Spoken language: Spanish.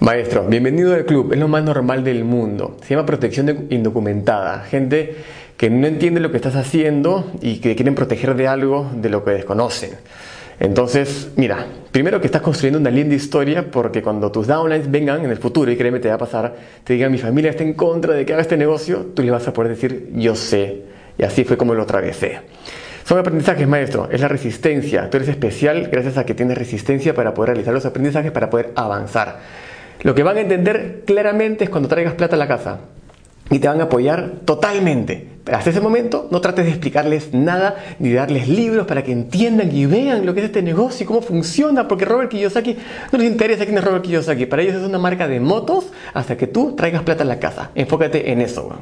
Maestro, bienvenido al club, es lo más normal del mundo. Se llama protección indocumentada. Gente que no entiende lo que estás haciendo y que quieren proteger de algo de lo que desconocen. Entonces, mira, primero que estás construyendo una linda historia porque cuando tus downlines vengan en el futuro, y créeme, te va a pasar, te digan mi familia está en contra de que haga este negocio, tú les vas a poder decir yo sé. Y así fue como lo atravesé. Son aprendizajes, maestro, es la resistencia. Tú eres especial gracias a que tienes resistencia para poder realizar los aprendizajes, para poder avanzar. Lo que van a entender claramente es cuando traigas plata a la casa y te van a apoyar totalmente. Pero hasta ese momento no trates de explicarles nada ni darles libros para que entiendan y vean lo que es este negocio y cómo funciona, porque Robert Kiyosaki no les interesa quién es Robert Kiyosaki. Para ellos es una marca de motos hasta que tú traigas plata a la casa. Enfócate en eso.